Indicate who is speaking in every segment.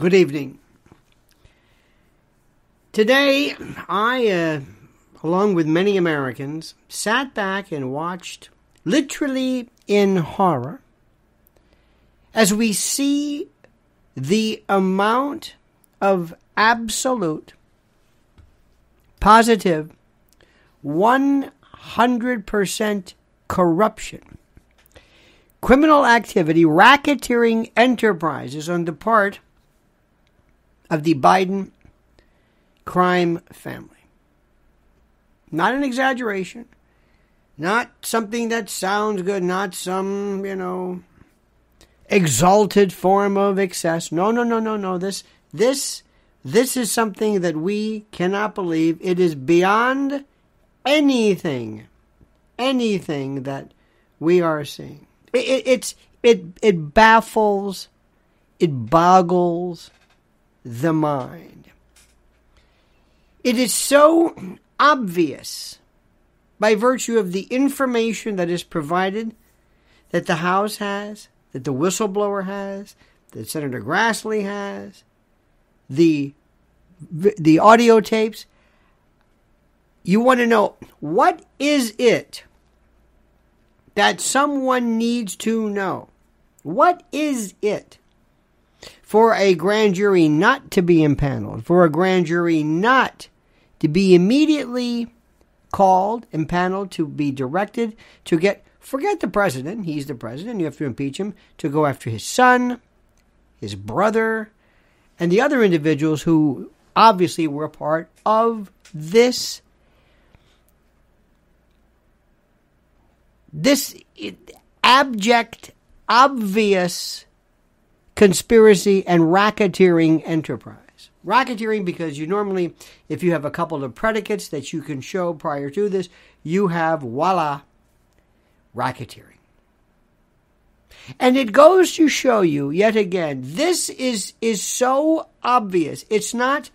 Speaker 1: Good evening. Today, I, uh, along with many Americans, sat back and watched, literally in horror, as we see the amount of absolute, positive, 100% corruption, criminal activity, racketeering enterprises on the part of the Biden crime family. Not an exaggeration, not something that sounds good, not some, you know, exalted form of excess. No, no, no, no, no. This this this is something that we cannot believe. It is beyond anything anything that we are seeing. It, it, it's it it baffles, it boggles the mind. It is so obvious by virtue of the information that is provided that the House has, that the whistleblower has, that Senator Grassley has, the the audio tapes. You want to know what is it that someone needs to know? What is it for a grand jury not to be impaneled, for a grand jury not to be immediately called, impaneled, to be directed to get, forget the president, he's the president, you have to impeach him, to go after his son, his brother, and the other individuals who obviously were part of this. This abject obvious conspiracy and racketeering enterprise racketeering because you normally if you have a couple of predicates that you can show prior to this you have voila racketeering and it goes to show you yet again, this is is so obvious. It's not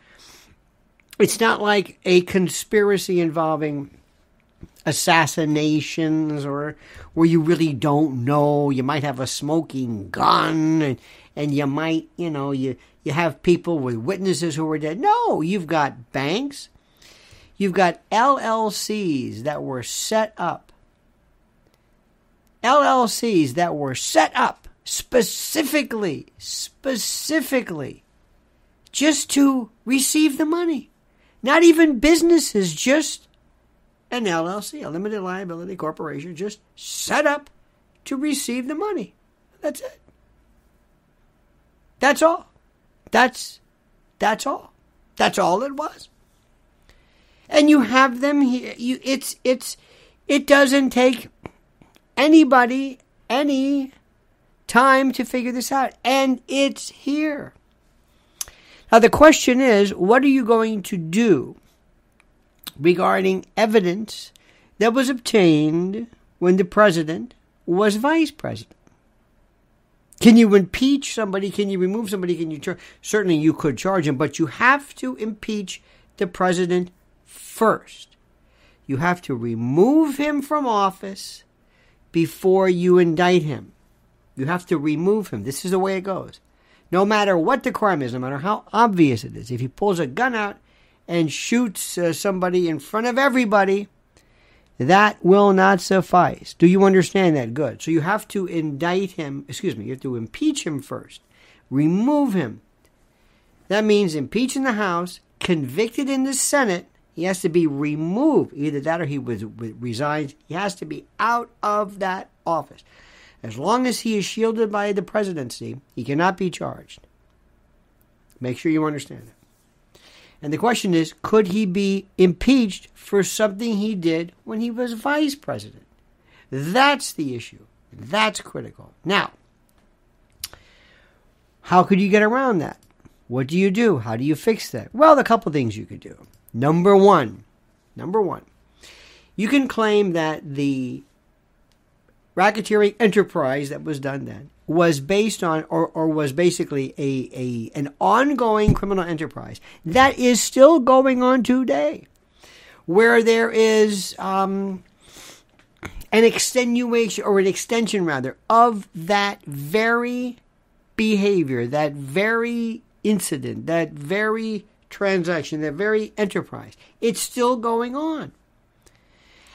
Speaker 1: it's not like a conspiracy involving assassinations or where you really don't know. You might have a smoking gun and, and you might, you know, you, you have people with witnesses who were dead. No, you've got banks. You've got LLCs that were set up LLCs that were set up specifically, specifically just to receive the money. Not even businesses, just an LLC, a limited liability corporation, just set up to receive the money. That's it. That's all. That's that's all. That's all it was. And you have them here. You it's it's it doesn't take anybody any time to figure this out. And it's here. Now, the question is what are you going to do regarding evidence that was obtained when the president was vice president? Can you impeach somebody? Can you remove somebody? Can you char- certainly you could charge him, but you have to impeach the president first. You have to remove him from office before you indict him. You have to remove him. This is the way it goes. No matter what the crime is, no matter how obvious it is, if he pulls a gun out and shoots uh, somebody in front of everybody, that will not suffice. Do you understand that? Good. So you have to indict him, excuse me, you have to impeach him first, remove him. That means impeach in the House, convicted in the Senate, he has to be removed. Either that or he was, resigns. He has to be out of that office. As long as he is shielded by the presidency, he cannot be charged. Make sure you understand that. And the question is could he be impeached for something he did when he was vice president? That's the issue. That's critical. Now, how could you get around that? What do you do? How do you fix that? Well, a couple things you could do. Number one, number one, you can claim that the racketeering enterprise that was done then was based on or, or was basically a, a an ongoing criminal enterprise that is still going on today where there is um, an extenuation or an extension rather of that very behavior that very incident, that very transaction, that very enterprise, it's still going on.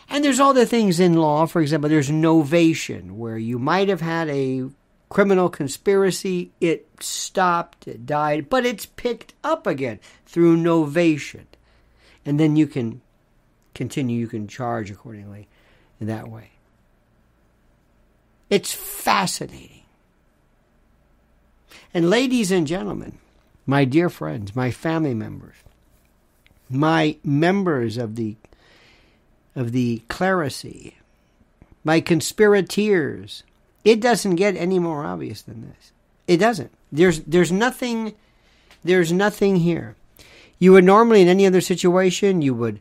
Speaker 1: And there's other things in law. For example, there's novation, where you might have had a criminal conspiracy, it stopped, it died, but it's picked up again through novation. And then you can continue, you can charge accordingly in that way. It's fascinating. And, ladies and gentlemen, my dear friends, my family members, my members of the of the clerisy, my conspirators, it doesn't get any more obvious than this. It doesn't. There's there's nothing there's nothing here. You would normally in any other situation you would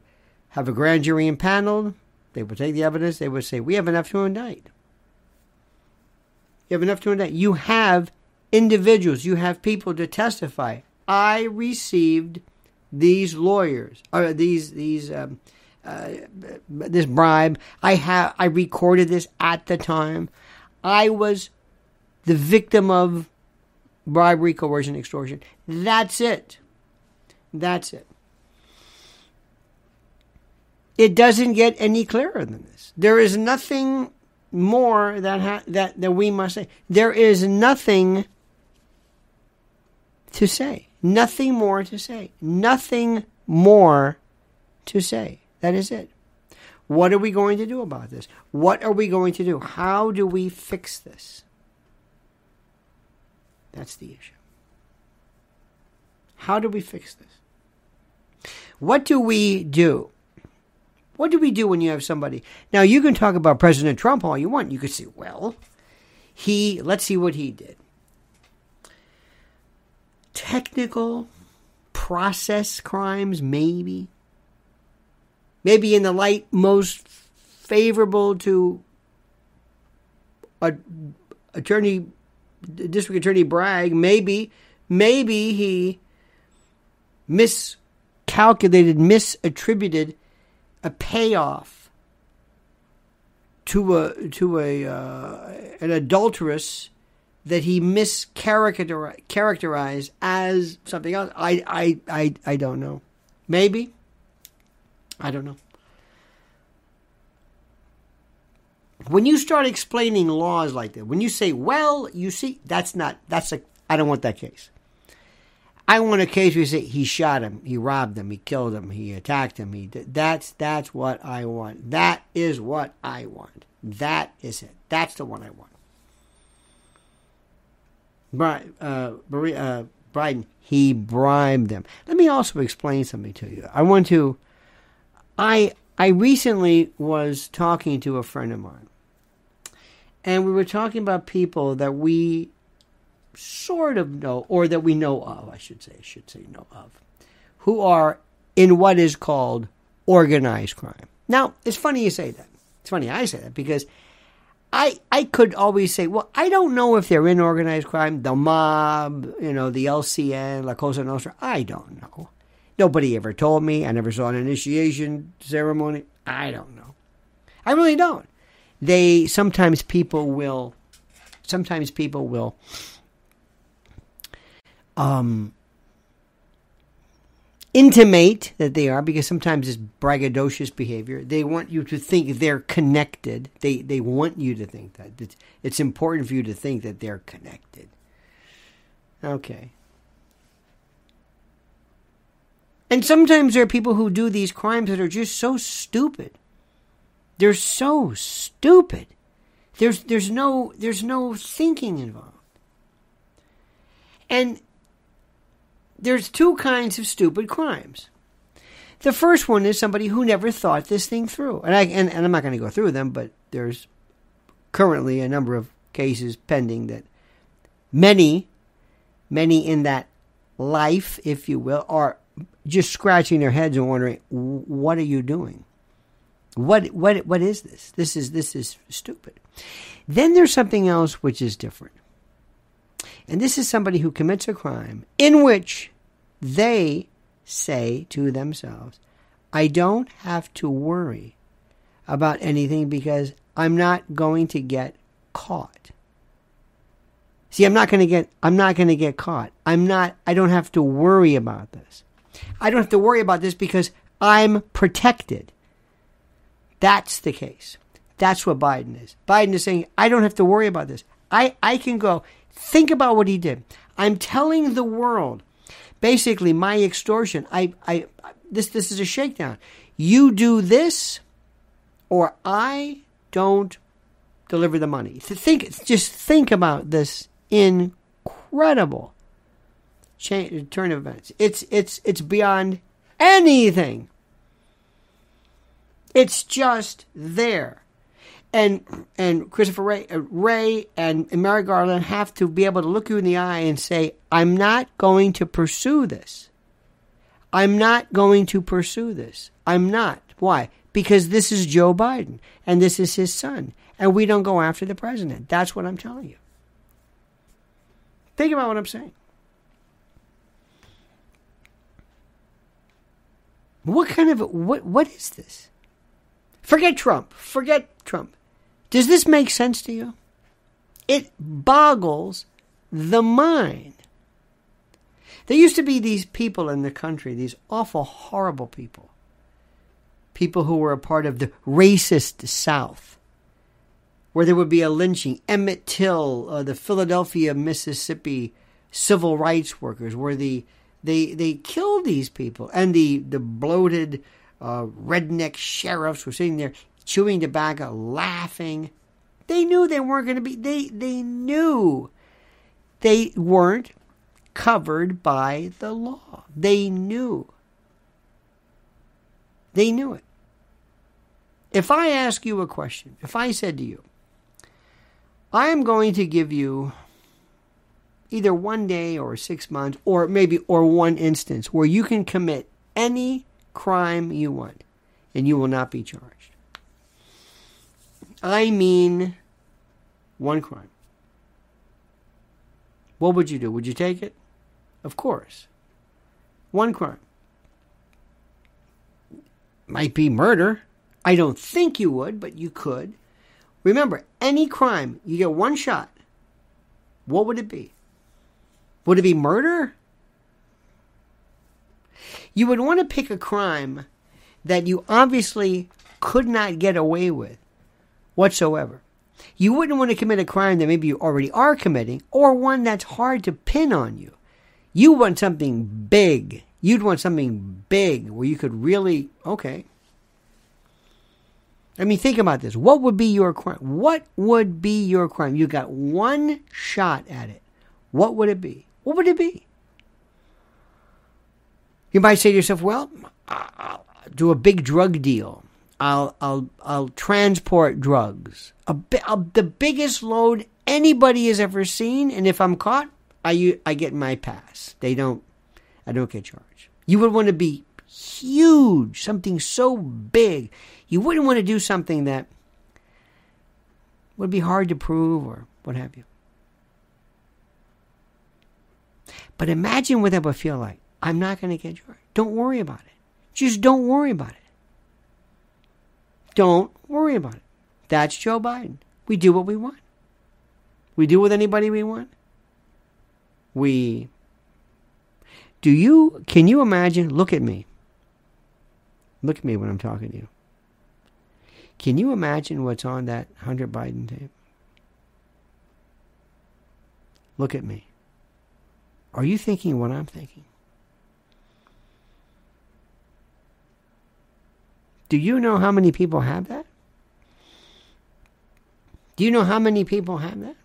Speaker 1: have a grand jury impaneled, they would take the evidence, they would say, We have enough to indict. You have enough to indict. You have individuals, you have people to testify. I received these lawyers, or these these um, uh, this bribe. I have I recorded this at the time. I was the victim of bribery, coercion, extortion. That's it. That's it. It doesn't get any clearer than this. There is nothing more that ha- that that we must say. There is nothing to say. Nothing more to say. Nothing more to say. That is it. What are we going to do about this? What are we going to do? How do we fix this? That's the issue. How do we fix this? What do we do? What do we do when you have somebody? Now, you can talk about President Trump all you want. You could say, well, he, let's see what he did. Technical process crimes, maybe maybe in the light most favorable to a, attorney district attorney Bragg maybe maybe he miscalculated misattributed a payoff to a to a uh, an adulteress that he mischaracterized as something else. I, I I I don't know. Maybe I don't know. When you start explaining laws like that, when you say, well, you see, that's not, that's a, I don't want that case. I want a case where you say he shot him, he robbed him, he killed him, he attacked him. He. That's that's what I want. That is what I want. That is it. That's the one I want. Brian, uh, uh, Biden, he bribed them. Let me also explain something to you. I want to I I recently was talking to a friend of mine, and we were talking about people that we sort of know, or that we know of, I should say, I should say know of, who are in what is called organized crime. Now, it's funny you say that. It's funny I say that because I I could always say, well, I don't know if they're in organized crime, the mob, you know, the LCN, La Cosa Nostra. I don't know. Nobody ever told me. I never saw an initiation ceremony. I don't know. I really don't. They sometimes people will sometimes people will um intimate that they are because sometimes it's braggadocious behavior. They want you to think they're connected. They they want you to think that. It's, it's important for you to think that they're connected. Okay. And sometimes there are people who do these crimes that are just so stupid. They're so stupid. There's there's no there's no thinking involved. And there's two kinds of stupid crimes. The first one is somebody who never thought this thing through. And I and, and I'm not going to go through them, but there's currently a number of cases pending that many many in that life, if you will, are just scratching their heads and wondering, what are you doing? What what what is this? This is this is stupid. Then there's something else which is different. And this is somebody who commits a crime in which they say to themselves, I don't have to worry about anything because I'm not going to get caught. See, I'm not going to get I'm not going to get caught. I'm not I don't have to worry about this. I don't have to worry about this because I'm protected. That's the case. That's what Biden is. Biden is saying, I don't have to worry about this. I, I can go. Think about what he did. I'm telling the world, basically, my extortion. I, I, this, this is a shakedown. You do this, or I don't deliver the money. Think, just think about this incredible change, turn of events. It's, it's, it's beyond anything. It's just there and and Christopher Ray, uh, Wray and, Merrick Garland have to be able to look you in the eye and say, "I'm not going to pursue this. I'm not going to pursue this. I'm not. Why? Because this is Joe Biden and this is his son, and we don't go after the president. That's what I'm telling you. Think about what I'm saying. What kind of what what is this? Forget Trump. Forget Trump. Does this make sense to you? It boggles the mind. There used to be these people in the country, these awful, horrible people. People who were a part of the racist South, where there would be a lynching. Emmett Till, uh, the Philadelphia, Mississippi civil rights workers, where the they they killed these people, and the the bloated uh, redneck sheriffs were sitting there chewing tobacco, laughing. They knew they weren't going to be, they, they knew they weren't covered by the law. They knew. They knew it. If I ask you a question, if I said to you, I am going to give you either one day or six months or maybe or one instance where you can commit any crime you want and you will not be charged. I mean one crime. What would you do? Would you take it? Of course. One crime. Might be murder. I don't think you would, but you could. Remember, any crime, you get one shot. What would it be? Would it be murder? You would want to pick a crime that you obviously could not get away with whatsoever. You wouldn't want to commit a crime that maybe you already are committing or one that's hard to pin on you. You want something big. You'd want something big where you could really, okay. I mean, think about this. What would be your crime? What would be your crime? You got one shot at it. What would it be? What would it be? You might say to yourself, well, I'll do a big drug deal. I'll I'll I'll transport drugs. A, a, the biggest load anybody has ever seen, and if I'm caught, I I get my pass. They don't. I don't get charged. You would want to be huge, something so big. You wouldn't want to do something that would be hard to prove or what have you. But imagine what that would feel like. I'm not going to get charged. Don't worry about it. Just don't worry about it. Don't worry about it. That's Joe Biden. We do what we want. We do with anybody we want. We. Do you. Can you imagine? Look at me. Look at me when I'm talking to you. Can you imagine what's on that Hunter Biden tape? Look at me. Are you thinking what I'm thinking? Do you know how many people have that? Do you know how many people have that?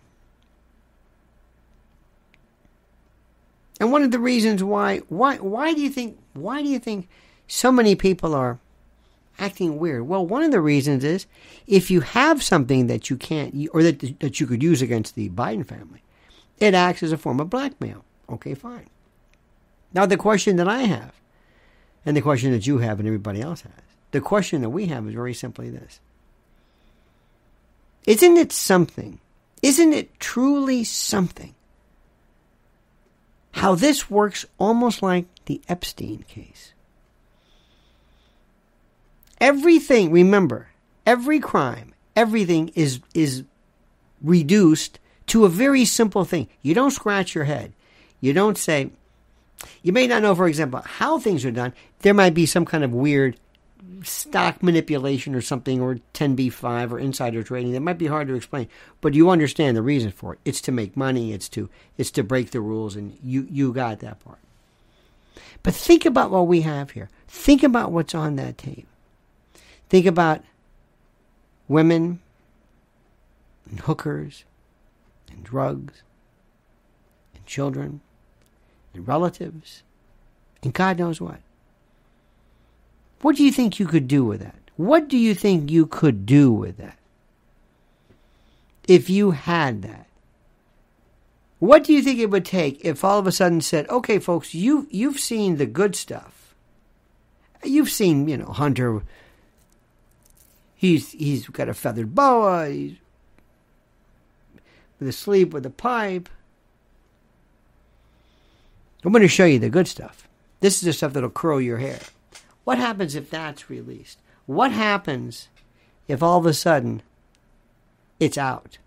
Speaker 1: And one of the reasons why why why do you think why do you think so many people are acting weird? Well, one of the reasons is if you have something that you can't or that that you could use against the Biden family, it acts as a form of blackmail. Okay, fine. Now the question that I have, and the question that you have and everybody else has, the question that we have is very simply this Isn't it something? Isn't it truly something? How this works almost like the Epstein case. Everything, remember, every crime, everything is, is reduced to a very simple thing. You don't scratch your head. You don't say, you may not know, for example, how things are done. There might be some kind of weird stock manipulation or something, or 10b5 or insider trading. That might be hard to explain, but you understand the reason for it. It's to make money. It's to it's to break the rules, and you you got that part. But think about what we have here. Think about what's on that tape. Think about women and hookers and drugs and children and relatives and God knows what. What do you think you could do with that? What do you think you could do with that? If you had that. What do you think it would take if all of a sudden said, "Okay, folks, you you've seen the good stuff. You've seen, you know, Hunter he's he's got a feathered boa, he's with a sleep with a pipe. I'm going to show you the good stuff. This is the stuff that'll curl your hair. What happens if that's released? What happens if all of a sudden it's out?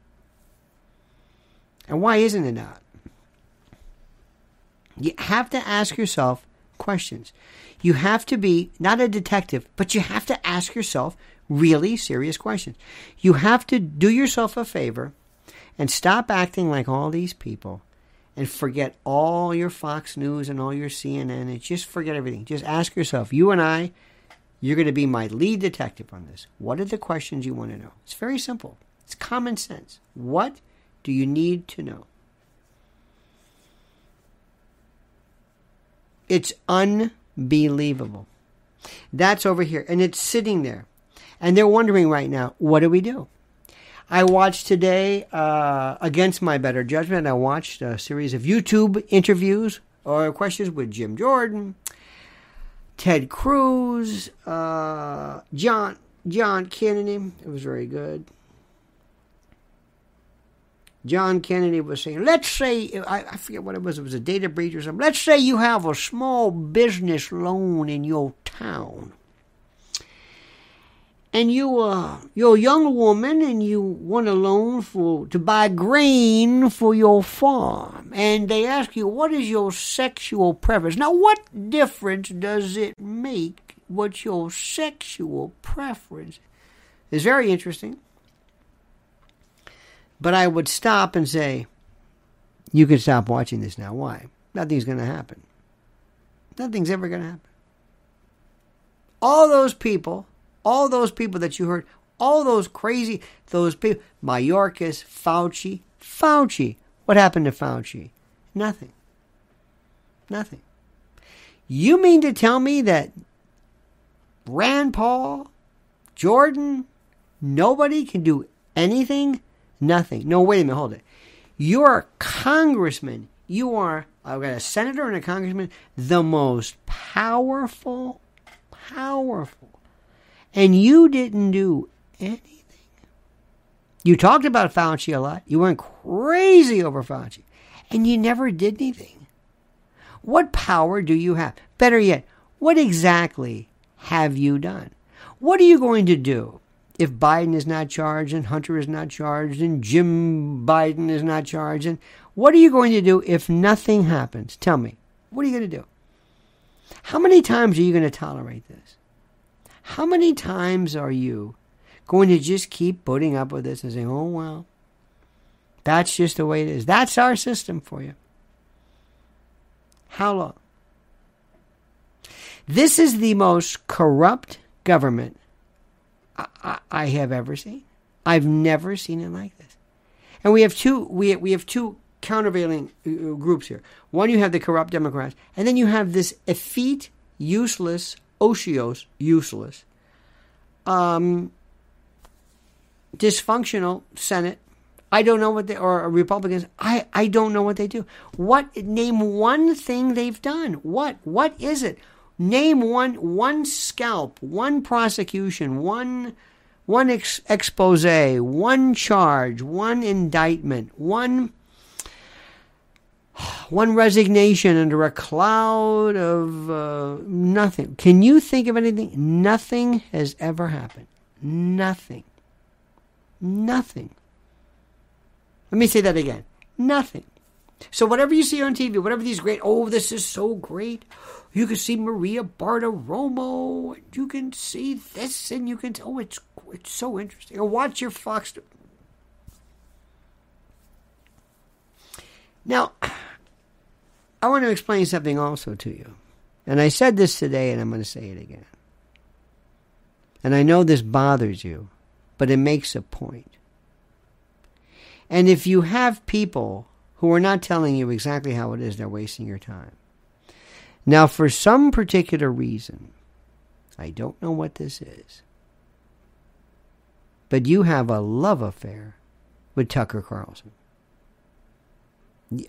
Speaker 1: And why isn't it out? You have to ask yourself questions. You have to be not a detective, but you have to ask yourself really serious questions. You have to do yourself a favor and stop acting like all these people and forget all your Fox News and all your CNN and just forget everything. Just ask yourself, you and I, you're going to be my lead detective on this. What are the questions you want to know? It's very simple. It's common sense. What do you need to know? It's unbelievable. That's over here, and it's sitting there. And they're wondering right now, what do we do? I watched today, uh, against my better judgment, I watched a series of YouTube interviews or questions with Jim Jordan, Ted Cruz, uh, John John Kennedy. It was very good. John Kennedy was saying, let's say, I, I, forget what it was, it was a data breach or something. Let's say you have a small business loan in your town and you uh you're a young woman and you want a loan for to buy grain for your farm. And they ask you what is your sexual preference? Now what difference does it make what your sexual preference is? Very interesting. But i would stop and say you can stop watching this now. Why? Nothing's going to happen. Nothing's ever going to happen. All those people all those people that you heard, all those crazy, those people, Mayorkas, Fauci, Fauci. What happened to Fauci? Nothing. Nothing. You mean to tell me that Rand Paul, Jordan, nobody can do anything? Nothing. No, wait a minute, hold it. You're a congressman. You are, I've got a senator and a congressman, the most powerful, powerful and you didn't do anything. You talked about Fauci a lot. You went crazy over Fauci, and you never did anything. What power do you have? Better yet, what exactly have you done? What are you going to do if Biden is not charged and Hunter is not charged and Jim Biden is not charged? And what are you going to do if nothing happens? Tell me. What are you going to do? How many times are you going to tolerate this? How many times are you going to just keep putting up with this and saying, oh, well, that's just the way it is? That's our system for you. How long? This is the most corrupt government I, I, have ever seen. I've never seen it like this. And we have two we we have two countervailing uh, groups here. One, you have the corrupt Democrats, and then you have this effete, useless Osios, useless, um, dysfunctional Senate. I don't know what they or Republicans. I I don't know what they do. What name one thing they've done? What what is it? Name one one scalp, one prosecution, one one ex- expose, one charge, one indictment, one one resignation under a cloud of uh, nothing. Can you think of anything? Nothing has ever happened. Nothing. Nothing. Let me say that again. Nothing. So whatever you see on TV, whatever these great, oh, this is so great. You can see Maria Bartiromo, you can see this, and you can, oh, it's it's so interesting. Or watch your Fox. Now, I want to explain something also to you. And I said this today, and I'm going to say it again. And I know this bothers you, but it makes a point. And if you have people who are not telling you exactly how it is, they're wasting your time. Now, for some particular reason, I don't know what this is, but you have a love affair with Tucker Carlson.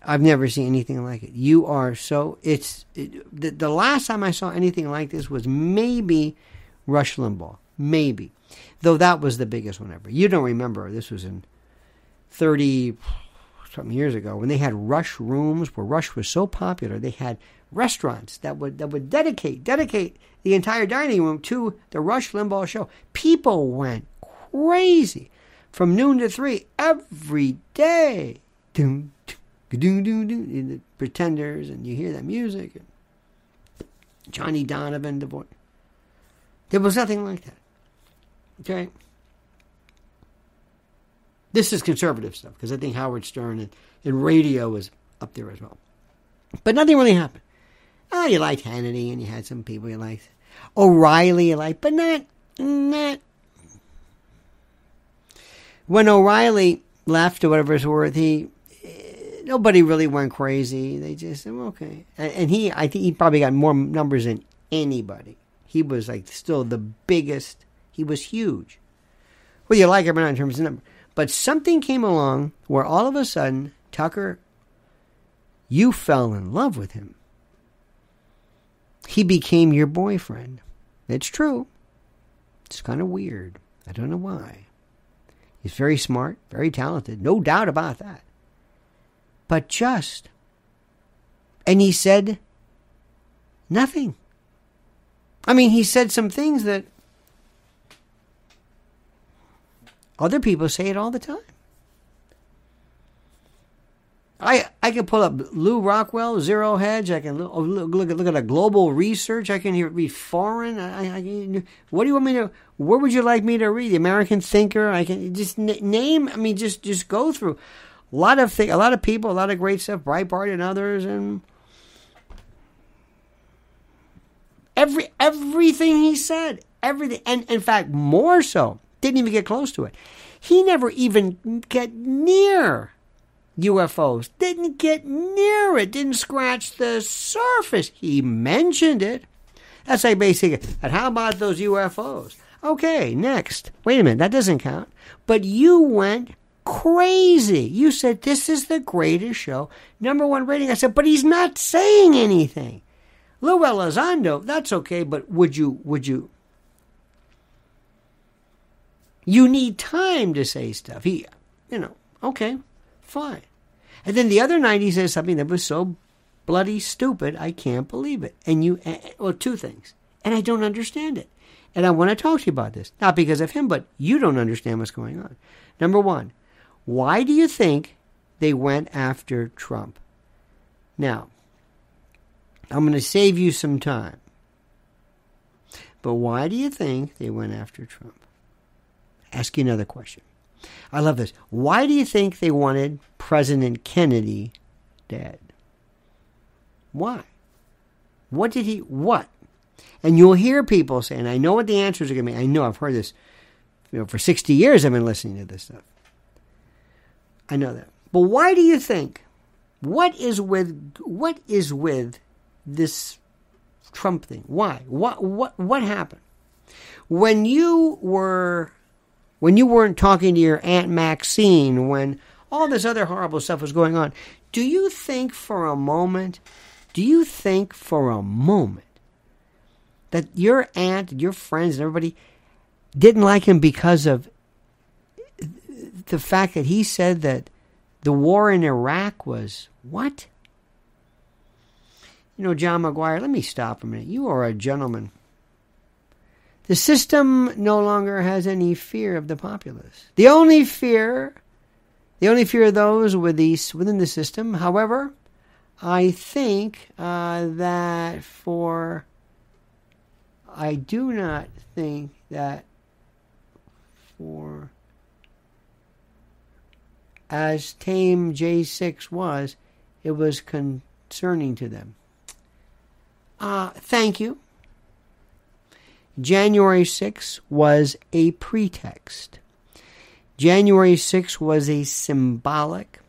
Speaker 1: I've never seen anything like it. You are so it's it, the, the last time I saw anything like this was maybe Rush Limbaugh, maybe, though that was the biggest one ever. You don't remember this was in thirty something years ago when they had Rush rooms where Rush was so popular they had restaurants that would that would dedicate dedicate the entire dining room to the Rush Limbaugh show. People went crazy from noon to three every day. Doom, the Pretenders, and you hear that music. And Johnny Donovan, the boy. There was nothing like that. Okay. This is conservative stuff because I think Howard Stern and, and radio was up there as well. But nothing really happened. Oh, you liked Hannity and you had some people you liked. O'Reilly you liked, but not not when O'Reilly left or whatever it's worth, he nobody really went crazy. They just said, okay. And, and he, I think he probably got more numbers than anybody. He was like still the biggest. He was huge. Well, you like him or not in terms of number. But something came along where all of a sudden, Tucker, you fell in love with him. He became your boyfriend. It's true. It's kind of weird. I don't know why. He's very smart, very talented, no doubt about that. But just. And he said nothing. I mean, he said some things that other people say it all the time. I I can pull up Lew Rockwell, Zero Hedge. I can look oh, look, look, look at a global research. I can hear, read foreign. I, I, what do you want me to? Where would you like me to read? The American Thinker. I can just name. I mean, just just go through a lot of th- a lot of people, a lot of great stuff. Breitbart and others, and every everything he said, everything, and in fact, more so. Didn't even get close to it. He never even get near UFOs. Didn't get near it, didn't scratch the surface. He mentioned it. That's like basically, and how about those UFOs? Okay, next. Wait a minute, that doesn't count. But you went crazy. You said this is the greatest show, number one rating. I said, but he's not saying anything. Lou Elizondo, that's okay, but would you, would you? You need time to say stuff. He, you know, okay, fine. And then the other night he says something that was so bloody stupid, I can't believe it. And you, eh, eh, well, two things. And I don't understand it. And I want to talk to you about this. Not because of him, but you don't understand what's going on. Number one, why do you think they went after Trump? Now, I'm going to save you some time. But why do you think they went after Trump? Ask you another question. I love this. Why do you think they wanted President Kennedy dead? Why? What did he, what? And you'll hear people saying, I know what the answers are going to be. I know I've heard this, you know, for 60 years I've been listening to this stuff. I know that. But why do you think, what is with, what is with this Trump thing? Why? What, what, what happened? When you were when you weren't talking to your Aunt Maxine, when all this other horrible stuff was going on, do you think for a moment, do you think for a moment that your aunt, your friends, and everybody didn't like him because of the fact that he said that the war in Iraq was what? You know, John McGuire, let me stop a minute. You are a gentleman. The system no longer has any fear of the populace. The only fear the only fear of those with the, within the system. However, I think uh, that for. I do not think that for. As tame J6 was, it was concerning to them. Uh, thank you. January 6 was a pretext. January 6 was a symbolic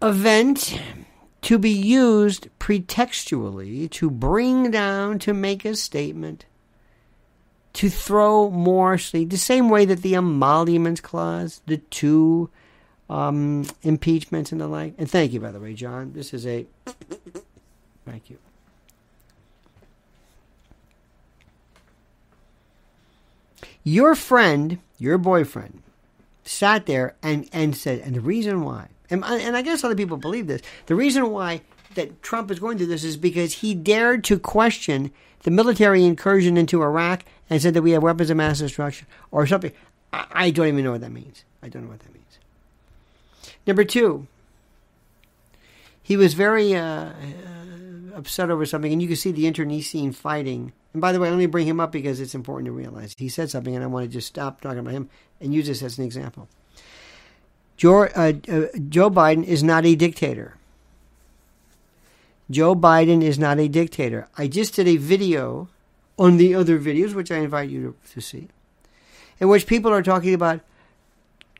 Speaker 1: event to be used pretextually to bring down, to make a statement, to throw more sleep, the same way that the emoluments clause, the two um, impeachments and the like. And thank you, by the way, John. This is a. Thank you. Your friend, your boyfriend, sat there and, and said, and the reason why, and, and I guess other people believe this, the reason why that Trump is going through this is because he dared to question the military incursion into Iraq and said that we have weapons of mass destruction or something. I, I don't even know what that means. I don't know what that means. Number two, he was very uh, uh, upset over something, and you can see the internecine fighting. And by the way, let me bring him up because it's important to realize he said something, and I want to just stop talking about him and use this as an example. Joe, uh, uh, Joe Biden is not a dictator. Joe Biden is not a dictator. I just did a video on the other videos, which I invite you to, to see, in which people are talking about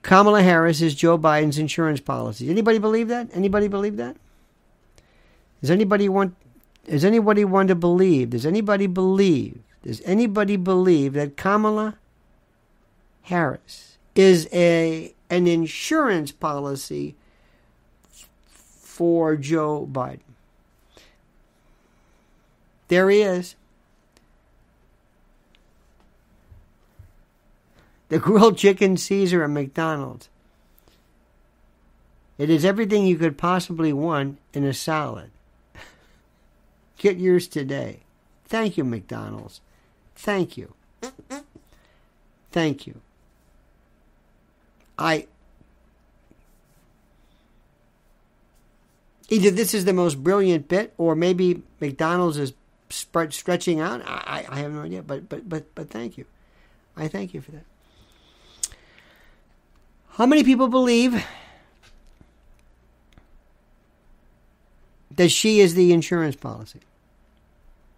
Speaker 1: Kamala Harris is Joe Biden's insurance policy. Anybody believe that? Anybody believe that? Does anybody want does anybody want to believe? Does anybody believe? Does anybody believe that Kamala Harris is a an insurance policy for Joe Biden? There he is. The grilled chicken Caesar at McDonald's. It is everything you could possibly want in a salad. Get yours today. Thank you, McDonald's. Thank you. Thank you. I. Either this is the most brilliant bit, or maybe McDonald's is stretching out. I, I have no idea, but but but but thank you. I thank you for that. How many people believe that she is the insurance policy?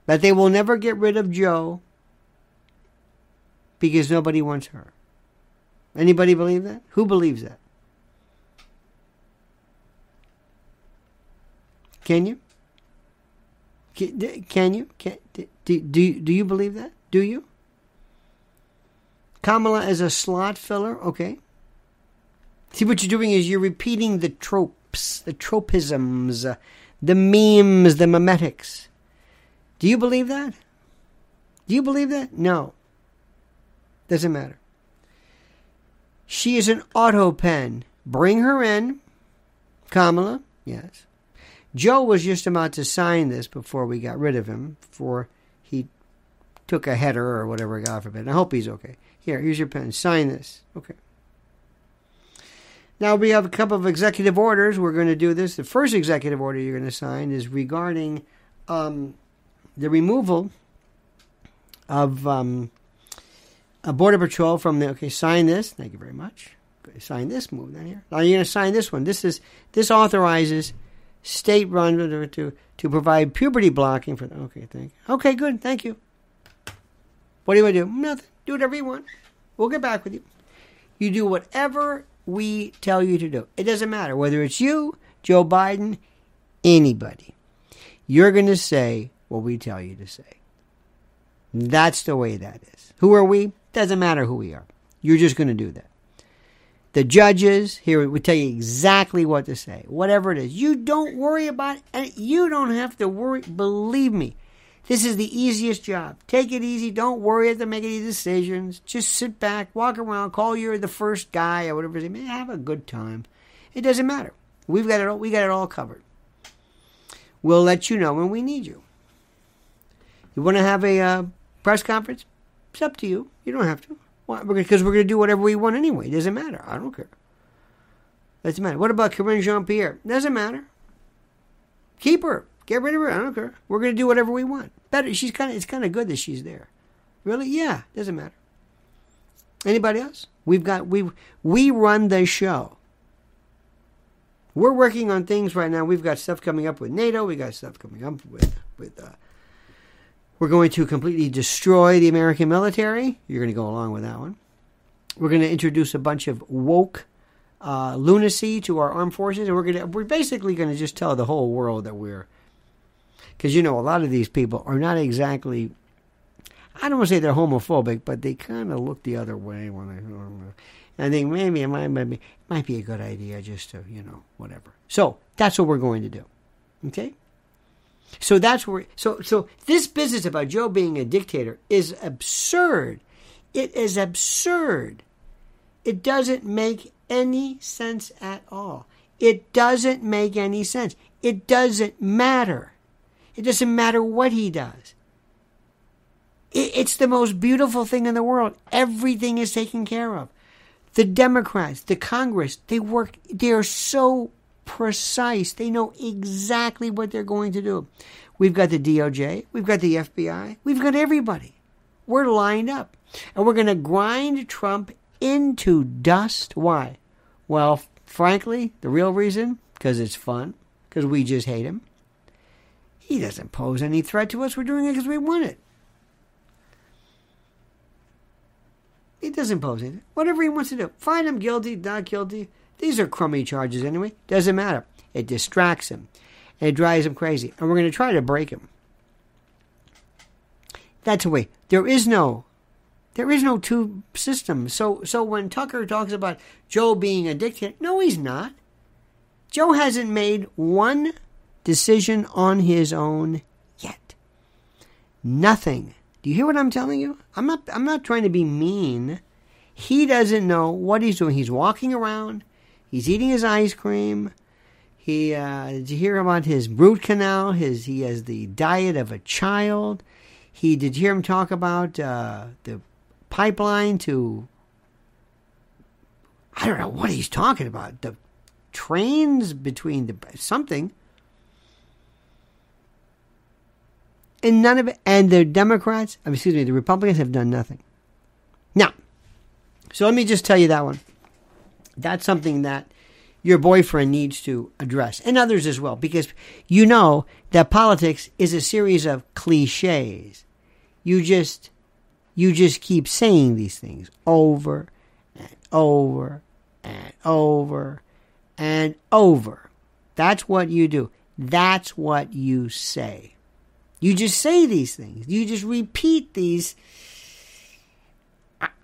Speaker 1: That they will never get rid of Joe because nobody wants her. Anybody believe that? Who believes that? Can you? Can you? Can, do, do, do you believe that? Do you? Kamala is a slot filler? Okay. See, what you're doing is you're repeating the tropes, the tropisms, the memes, the memetics. Do you believe that? Do you believe that? No. Doesn't matter. She is an auto pen. Bring her in. Kamala, yes. Joe was just about to sign this before we got rid of him, before he took a header or whatever, God forbid. I hope he's okay. Here, here's your pen. Sign this. Okay. Now we have a couple of executive orders. We're going to do this. The first executive order you're going to sign is regarding um, the removal of um, a border patrol from the. Okay, sign this. Thank you very much. Sign this. Move down here. Now you're going to sign this one. This is this authorizes state-run to to provide puberty blocking for. Okay, thank. You. Okay, good. Thank you. What do you want to do? Nothing. Do whatever you want. We'll get back with you. You do whatever we tell you to do. It doesn't matter whether it's you, Joe Biden, anybody. You're going to say what we tell you to say. That's the way that is. Who are we? Doesn't matter who we are. You're just going to do that. The judges here we tell you exactly what to say, whatever it is. You don't worry about it. You don't have to worry. Believe me, this is the easiest job. Take it easy. Don't worry to make any decisions. Just sit back, walk around, call you're the first guy or whatever. Have a good time. It doesn't matter. We've got it. All, we got it all covered. We'll let you know when we need you. You want to have a uh, press conference? It's up to you. You don't have to. Because we're going to do whatever we want anyway. It doesn't matter. I don't care. Doesn't matter. What about Karine Jean Pierre? Doesn't matter. Keep her. Get rid of her. I don't care. We're going to do whatever we want. Better. She's kind of. It's kind of good that she's there. Really? Yeah. Doesn't matter. Anybody else? We've got we we run the show. We're working on things right now. We've got stuff coming up with NATO. We got stuff coming up with with. Uh, we're going to completely destroy the American military. You're going to go along with that one. We're going to introduce a bunch of woke uh, lunacy to our armed forces, and we're going to we're basically going to just tell the whole world that we're because you know a lot of these people are not exactly I don't want to say they're homophobic, but they kind of look the other way when I. I think maybe it might, maybe, it might be a good idea just to, you know, whatever. So that's what we're going to do. Okay? So that's where. So, so this business about Joe being a dictator is absurd. It is absurd. It doesn't make any sense at all. It doesn't make any sense. It doesn't matter. It doesn't matter what he does. It's the most beautiful thing in the world. Everything is taken care of. The Democrats, the Congress, they work, they are so precise. They know exactly what they're going to do. We've got the DOJ, we've got the FBI, we've got everybody. We're lined up. And we're going to grind Trump into dust. Why? Well, frankly, the real reason, because it's fun, because we just hate him. He doesn't pose any threat to us. We're doing it because we want it. He doesn't pose anything. Whatever he wants to do. Find him guilty, not guilty. These are crummy charges anyway. Doesn't matter. It distracts him. And it drives him crazy. And we're going to try to break him. That's the way. There is no there is no two systems. So so when Tucker talks about Joe being a dictator, no he's not. Joe hasn't made one decision on his own yet. Nothing do you hear what I'm telling you? I'm not I'm not trying to be mean. He doesn't know what he's doing. He's walking around. He's eating his ice cream. He uh, did you hear about his root canal? His he has the diet of a child. He did you hear him talk about uh, the pipeline to I don't know what he's talking about. The trains between the something. And none of it, and the Democrats, excuse me, the Republicans have done nothing. Now, so let me just tell you that one. That's something that your boyfriend needs to address, and others as well, because you know that politics is a series of cliches. You just, you just keep saying these things over and over and over and over. That's what you do. That's what you say. You just say these things. You just repeat these.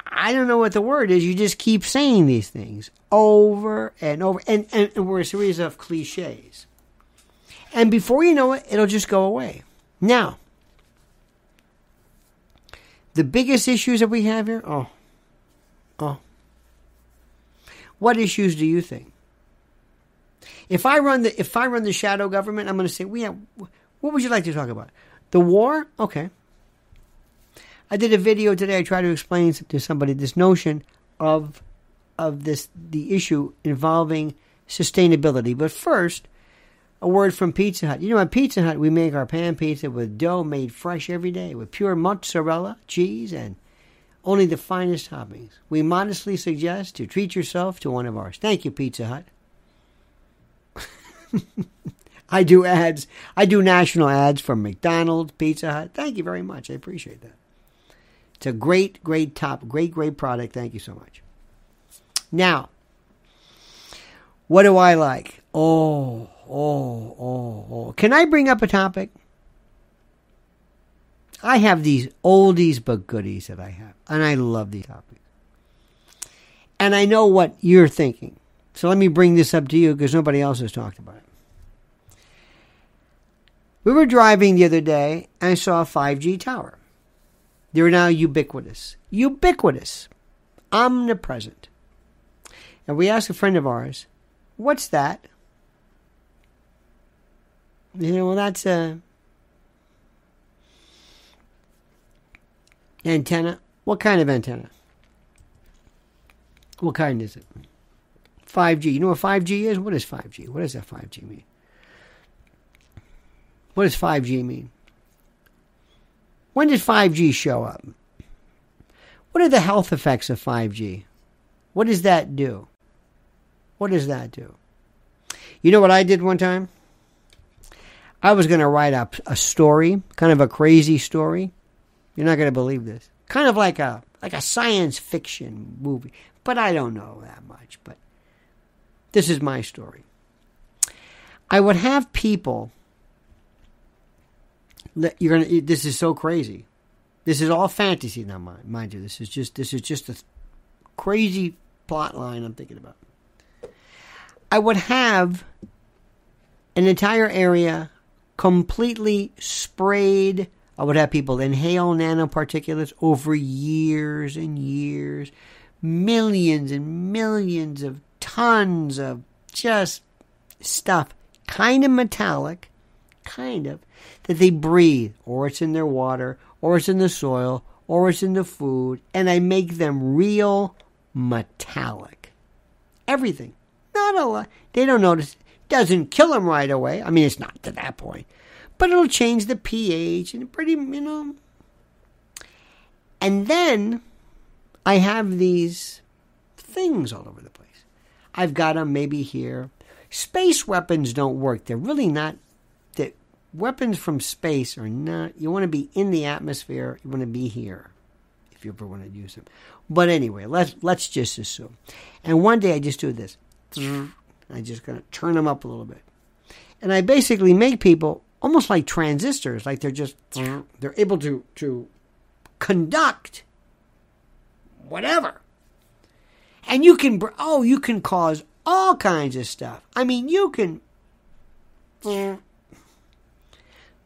Speaker 1: I, don't know what the word is. You just keep saying these things over and over. And, and, and we're a series of cliches. And before you know it, it'll just go away. Now, the biggest issues that we have here, oh, oh. What issues do you think? If I run the if I run the shadow government, I'm going to say we have what would you like to talk about? The war? Okay. I did a video today. I tried to explain to somebody this notion of of this the issue involving sustainability. But first, a word from Pizza Hut. You know, at Pizza Hut, we make our pan pizza with dough made fresh every day with pure mozzarella, cheese, and only the finest toppings. We modestly suggest to treat yourself to one of ours. Thank you, Pizza Hut. I do ads. I do national ads for McDonald's, Pizza Hut. Thank you very much. I appreciate that. It's a great, great top, great, great product. Thank you so much. Now, what do I like? Oh, oh, oh, oh. Can I bring up a topic? I have these oldies but goodies that I have, and I love these topics. And I know what you're thinking. So let me bring this up to you because nobody else has talked about it. We were driving the other day and I saw a 5G tower. They're now ubiquitous. Ubiquitous. Omnipresent. And we asked a friend of ours, what's that? You know, well, that's a antenna. What kind of antenna? What kind is it? 5G. You know what 5G is? What is 5G? What does that 5G mean? What does 5G mean? When did 5G show up? What are the health effects of 5G? What does that do? What does that do? You know what I did one time? I was going to write up a story, kind of a crazy story. You're not going to believe this. Kind of like a like a science fiction movie, but I don't know that much, but this is my story. I would have people you're to this is so crazy. This is all fantasy now, mind, mind you. This is just this is just a crazy plot line I'm thinking about. I would have an entire area completely sprayed. I would have people inhale nanoparticulates over years and years, millions and millions of tons of just stuff, kind of metallic, kind of, that they breathe, or it's in their water, or it's in the soil, or it's in the food, and I make them real metallic. Everything. Not a lot. They don't notice. Doesn't kill them right away. I mean, it's not to that point. But it'll change the pH and pretty, you know. And then I have these things all over the place. I've got them maybe here. Space weapons don't work. They're really not. Weapons from space are not. You want to be in the atmosphere. You want to be here if you ever want to use them. But anyway, let's let's just assume. And one day I just do this. I just gonna turn them up a little bit, and I basically make people almost like transistors, like they're just they're able to to conduct whatever. And you can oh, you can cause all kinds of stuff. I mean, you can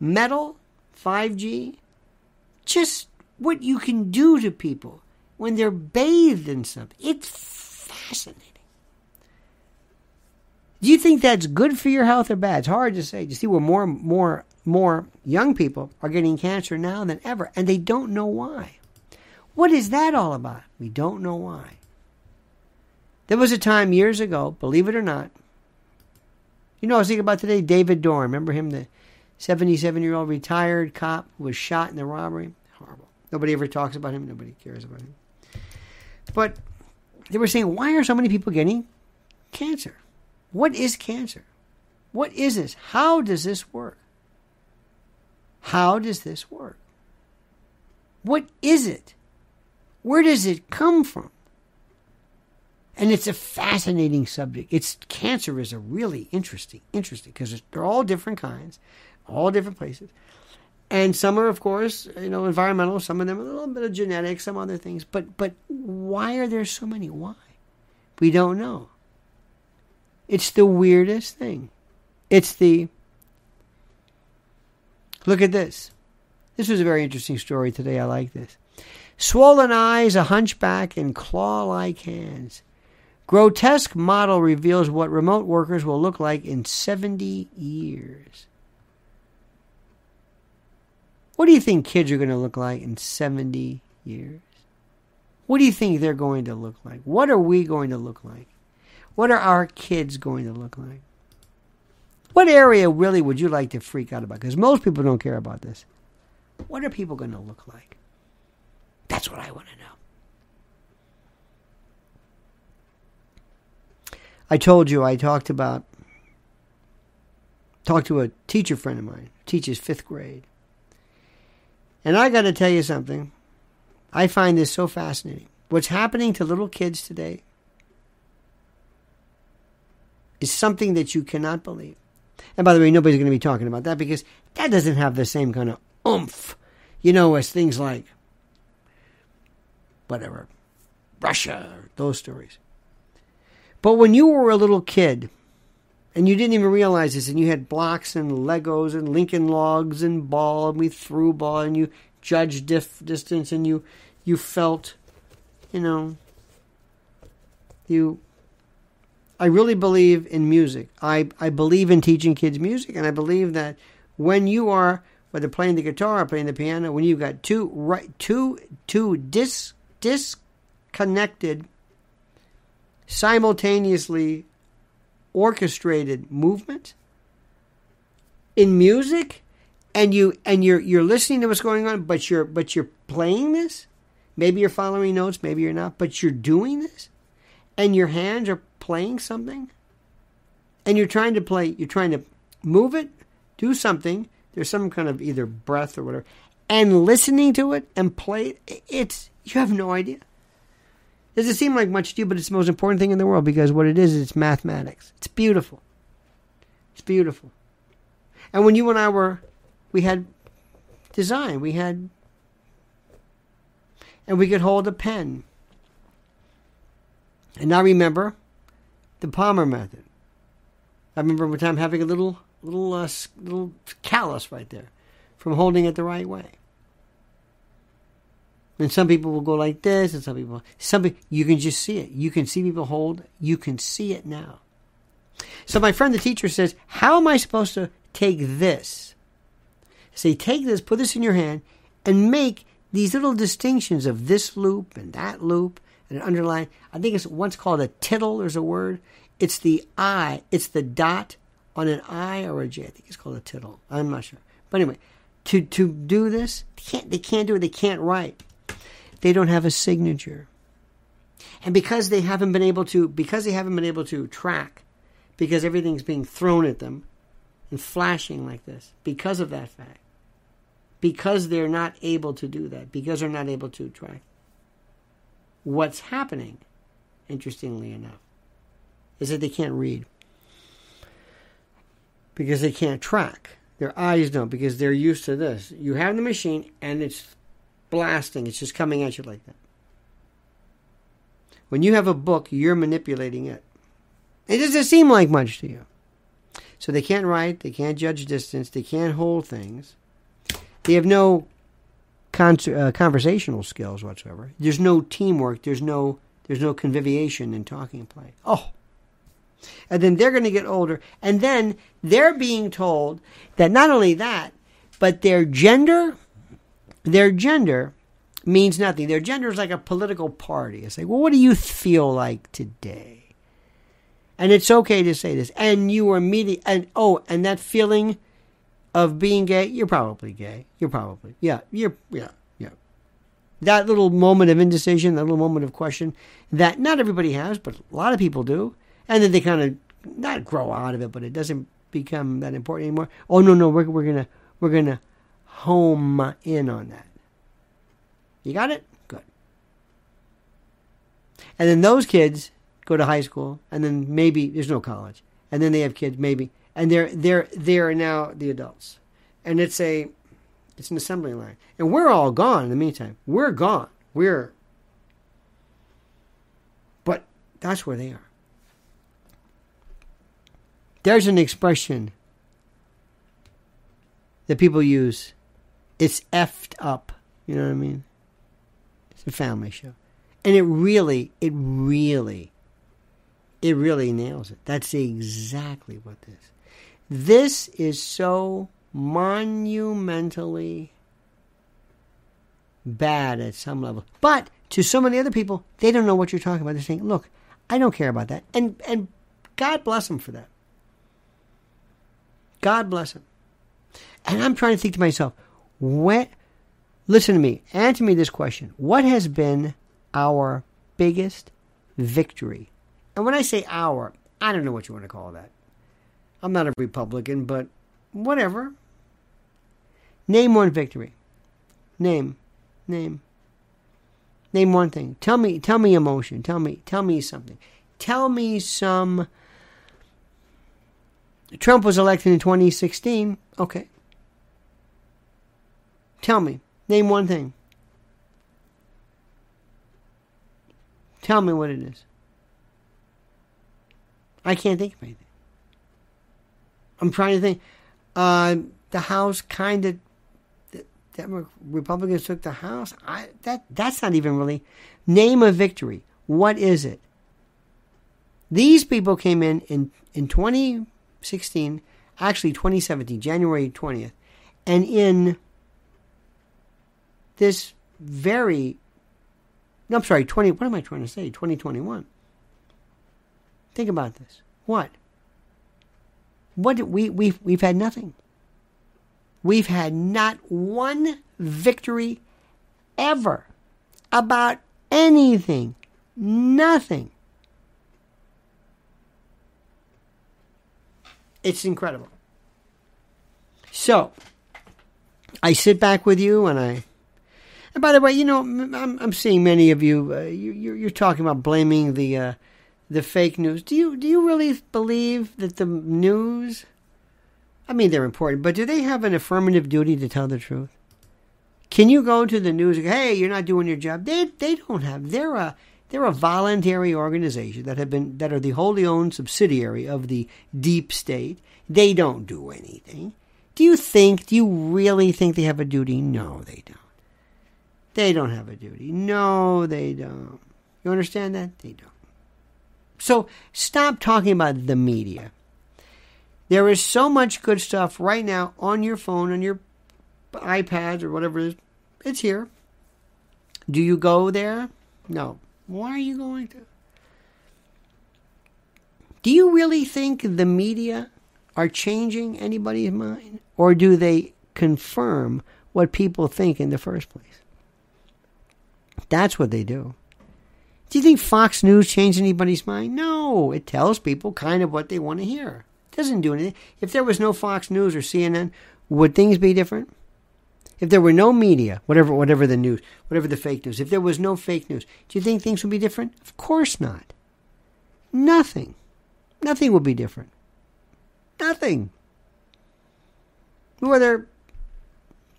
Speaker 1: metal, 5G, just what you can do to people when they're bathed in something. It's fascinating. Do you think that's good for your health or bad? It's hard to say. You see, where more, more, more young people are getting cancer now than ever, and they don't know why. What is that all about? We don't know why. There was a time years ago, believe it or not. You know, I was thinking about today. David Dorn, remember him, the 77-year-old retired cop was shot in the robbery. Horrible. Nobody ever talks about him. Nobody cares about him. But they were saying, why are so many people getting cancer? What is cancer? What is this? How does this work? How does this work? What is it? Where does it come from? And it's a fascinating subject. It's cancer is a really interesting, interesting because they're all different kinds, all different places, and some are, of course, you know, environmental. Some of them a little bit of genetics, some other things. But but why are there so many? Why? We don't know. It's the weirdest thing. It's the. Look at this. This was a very interesting story today. I like this. Swollen eyes, a hunchback, and claw like hands. Grotesque model reveals what remote workers will look like in 70 years. What do you think kids are going to look like in 70 years? What do you think they're going to look like? What are we going to look like? What are our kids going to look like? What area really would you like to freak out about? Because most people don't care about this. What are people going to look like? That's what I want to know. I told you I talked about talked to a teacher friend of mine, teaches fifth grade. And I got to tell you something. I find this so fascinating. What's happening to little kids today is something that you cannot believe. And by the way, nobody's going to be talking about that because that doesn't have the same kind of oomph, you know, as things like whatever, Russia, those stories. But when you were a little kid and you didn't even realize this, and you had blocks and Legos and Lincoln logs and ball, and we threw ball, and you judged dif- distance, and you you felt, you know, you I really believe in music. I, I believe in teaching kids music, and I believe that when you are whether playing the guitar or playing the piano, when you've got two right two two dis disconnected simultaneously orchestrated movement in music and you and you're you're listening to what's going on but you're but you're playing this? Maybe you're following notes maybe you're not but you're doing this? And your hands are playing something? And you're trying to play you're trying to move it do something there's some kind of either breath or whatever and listening to it and play it it's you have no idea does it seem like much to you but it's the most important thing in the world because what it is is it's mathematics. It's beautiful. It's beautiful. And when you and i were we had design. We had and we could hold a pen. And I remember the palmer method. I remember one time having a little little uh, little callus right there from holding it the right way. And some people will go like this, and some people, some you can just see it. You can see people hold. You can see it now. So my friend, the teacher, says, "How am I supposed to take this? Say, take this, put this in your hand, and make these little distinctions of this loop and that loop and an underline. I think it's once called a tittle. There's a word. It's the I. It's the dot on an I or a J. I think it's called a tittle. I'm not sure. But anyway, to to do this, they can't they can't do it. They can't write. They don't have a signature. And because they haven't been able to because they haven't been able to track, because everything's being thrown at them and flashing like this, because of that fact. Because they're not able to do that, because they're not able to track. What's happening, interestingly enough, is that they can't read because they can't track. Their eyes don't because they're used to this. You have the machine and it's blasting, it's just coming at you like that. When you have a book, you're manipulating it. It doesn't seem like much to you. So they can't write, they can't judge distance, they can't hold things. They have no con- uh, conversational skills whatsoever. There's no teamwork, there's no there's no conviviation in talking play. Oh, and then they're going to get older. And then they're being told that not only that, but their gender, their gender means nothing. Their gender is like a political party. It's like, well, what do you feel like today? And it's okay to say this. And you are immediately, and oh, and that feeling of being gay, you're probably gay. You're probably, yeah, you're, yeah, yeah. That little moment of indecision, that little moment of question that not everybody has, but a lot of people do and then they kind of not grow out of it, but it doesn't become that important anymore. Oh no, no, we're we're gonna we're gonna home in on that. You got it? Good. And then those kids go to high school, and then maybe there's no college, and then they have kids, maybe, and they're they're they're now the adults, and it's a it's an assembly line, and we're all gone in the meantime. We're gone. We're, but that's where they are. There's an expression that people use. It's effed up. You know what I mean? It's a family show. And it really, it really, it really nails it. That's exactly what this. This is so monumentally bad at some level. But to so many other people, they don't know what you're talking about. They're saying, "Look, I don't care about that," and and God bless them for that. God bless them. And I'm trying to think to myself, what, listen to me, answer me this question. What has been our biggest victory? And when I say our, I don't know what you want to call that. I'm not a Republican, but whatever. Name one victory. Name. Name. Name one thing. Tell me tell me emotion. Tell me tell me something. Tell me some Trump was elected in 2016. Okay. Tell me, name one thing. Tell me what it is. I can't think of anything. I'm trying to think. Uh, the House kind of. Republicans took the House. I, that that's not even really. Name a victory. What is it? These people came in in in 20 16, actually 2017, January 20th. And in this very, no, I'm sorry, 20, what am I trying to say? 2021. Think about this. What? What we we've we've had nothing. We've had not one victory ever about anything. Nothing. It's incredible. So, I sit back with you and I. And by the way, you know, I'm, I'm seeing many of you, uh, you you're talking about blaming the uh, the fake news. Do you do you really believe that the news? I mean, they're important, but do they have an affirmative duty to tell the truth? Can you go to the news? And, hey, you're not doing your job. They they don't have. They're a they're a voluntary organization that have been that are the wholly owned subsidiary of the deep state. They don't do anything. Do you think? Do you really think they have a duty? No, they don't. They don't have a duty. No, they don't. You understand that? They don't. So stop talking about the media. There is so much good stuff right now on your phone, on your iPads or whatever it is. It's here. Do you go there? No. Why are you going to? Do you really think the media are changing anybody's mind? Or do they confirm what people think in the first place? That's what they do. Do you think Fox News changed anybody's mind? No, it tells people kind of what they want to hear. It doesn't do anything. If there was no Fox News or CNN, would things be different? If there were no media, whatever whatever the news, whatever the fake news, if there was no fake news, do you think things would be different? Of course not. Nothing. Nothing would be different. Nothing. Whether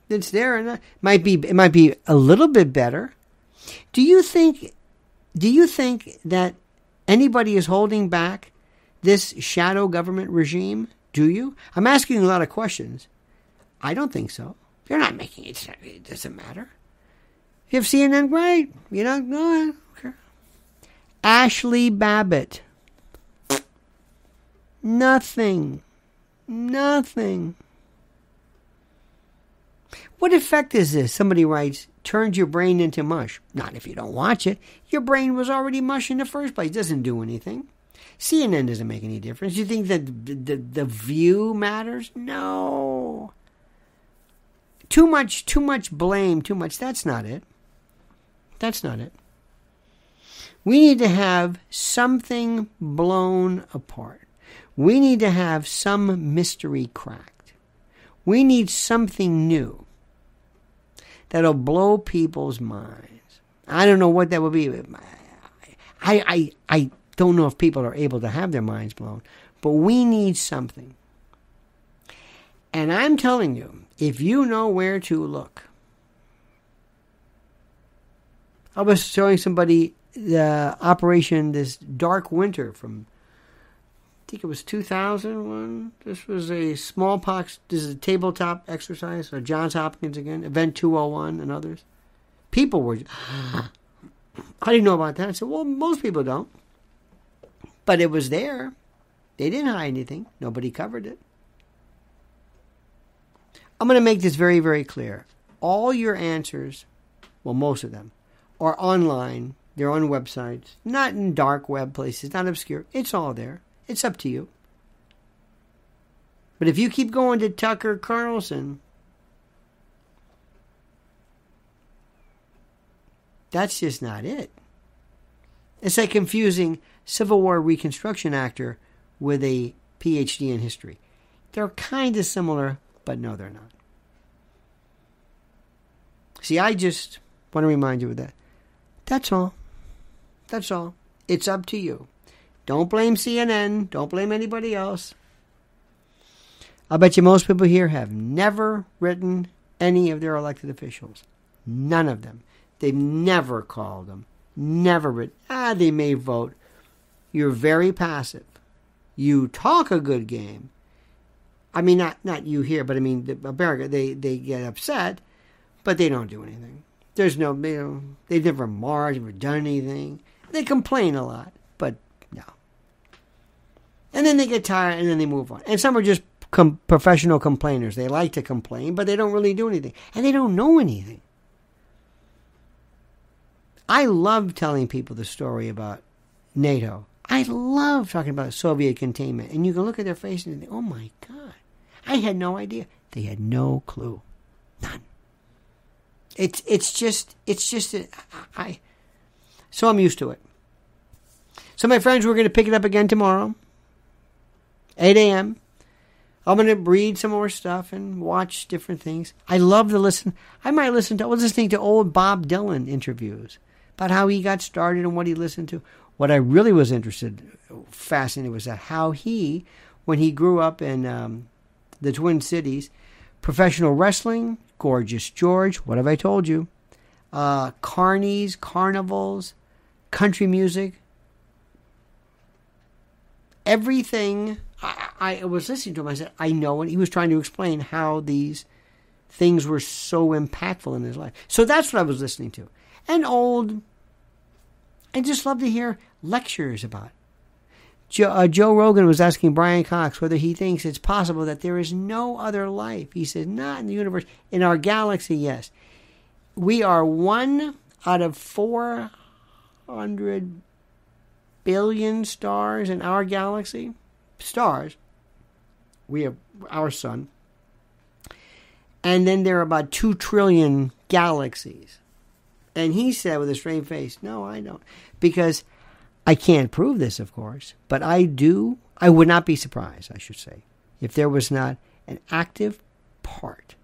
Speaker 1: it's there or not, might be it might be a little bit better. Do you think do you think that anybody is holding back this shadow government regime? Do you? I'm asking a lot of questions. I don't think so. They're not making it. It doesn't matter. You If CNN, great. You know, no. Ashli Babbitt. Nothing. Nothing. What effect is this? Somebody writes, turns your brain into mush. Not if you don't watch it. Your brain was already mush in the first place. It doesn't do anything. CNN doesn't make any difference. You think that the, the, the view matters? No. Too much, too much blame, too much. That's not it. That's not it. We need to have something blown apart. We need to have some mystery cracked. We need something new that'll blow people's minds. I don't know what that would be. I, I, I don't know if people are able to have their minds blown, but we need something. And I'm telling you, if you know where to look, I was showing somebody the operation this dark winter from think it was 2001. This was a smallpox. This is a tabletop exercise. Or Johns Hopkins again, Event 201, and others. People were. I didn't know about that. I said, well, most people don't. But it was there. They didn't hide anything. Nobody covered it. I'm going to make this very, very clear. All your answers, well, most of them, are online. They're on websites, not in dark web places, not obscure. It's all there. It's up to you. But if you keep going to Tucker Carlson, that's just not it. It's like confusing Civil War Reconstruction actor with a PhD in history. They're kind of similar, but no, they're not. See, I just want to remind you of that. That's all. That's all. It's up to you. Don't blame CNN. Don't blame anybody else. I bet you most people here have never written any of their elected officials. None of them. They've never called them. Never written. Ah, they may vote. You're very passive. You talk a good game. I mean, not not you here, but I mean, America. They they get upset, but they don't do anything. There's no, you know, they've never marched, never done anything. They complain a lot, but. And then they get tired and then they move on. And some are just com- professional complainers. They like to complain, but they don't really do anything. And they don't know anything. I love telling people the story about NATO. I love talking about Soviet containment. And you can look at their face and think, oh my God, I had no idea. They had no clue. None. It's, it's just, it's just, I, I so I'm used to it. So, my friends, we're going to pick it up again tomorrow, 8 a.m. I'm going to read some more stuff and watch different things. I love to listen. I might listen to, I was listening to old Bob Dylan interviews about how he got started and what he listened to. What I really was interested, fascinated, was that how he, when he grew up in um, the Twin Cities, professional wrestling, Gorgeous George, what have I told you? Uh, carnies, carnivals, country music, everything. I, was listening to him. I said, I know. And he was trying to explain how these things were so impactful in his life. So that's what I was listening to. And old, I just love to hear lectures about. Joe, uh, Joe Rogan was asking Brian Cox whether he thinks it's possible that there is no other life. He said, not in the universe. In our galaxy, yes. We are one out of 400 billion stars in our galaxy. Stars. We have our sun. And then there are about 2 trillion galaxies. And he said with a straight face, No, I don't. Because I can't prove this, of course, but I do. I would not be surprised, I should say, if there was not an active part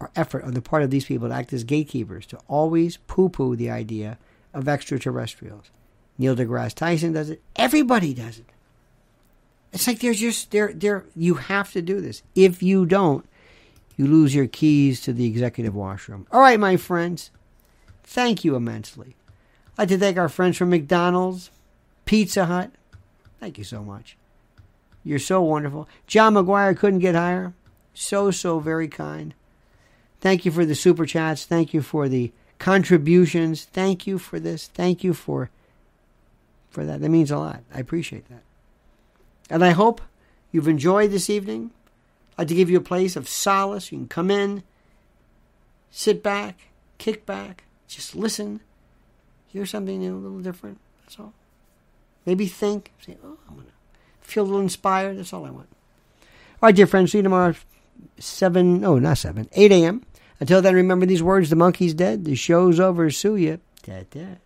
Speaker 1: or effort on the part of these people to act as gatekeepers to always poo poo the idea of extraterrestrials. Neil deGrasse Tyson does it. Everybody does it. It's like they're just they're they're you have to do this. If you don't, you lose your keys to the executive washroom. All right, my friends. Thank you immensely. I'd like to thank our friends from McDonald's, Pizza Hut. Thank you so much. You're so wonderful. John McGuire couldn't get higher. So, so very kind. Thank you for the super chats. Thank you for the contributions. Thank you for this. Thank you for for that. That means a lot. I appreciate that. And I hope you've enjoyed this evening. I'd like to give you a place of solace. You can come in, sit back, kick back, just listen hear something new, a little different. That's all. Maybe think, say, oh, I'm going to feel a little inspired. That's all I want. All right, dear friends, see you tomorrow, 7, oh, not 7, 8 a.m. Until then, remember these words the monkey's dead, the show's over, sue you. Da, da.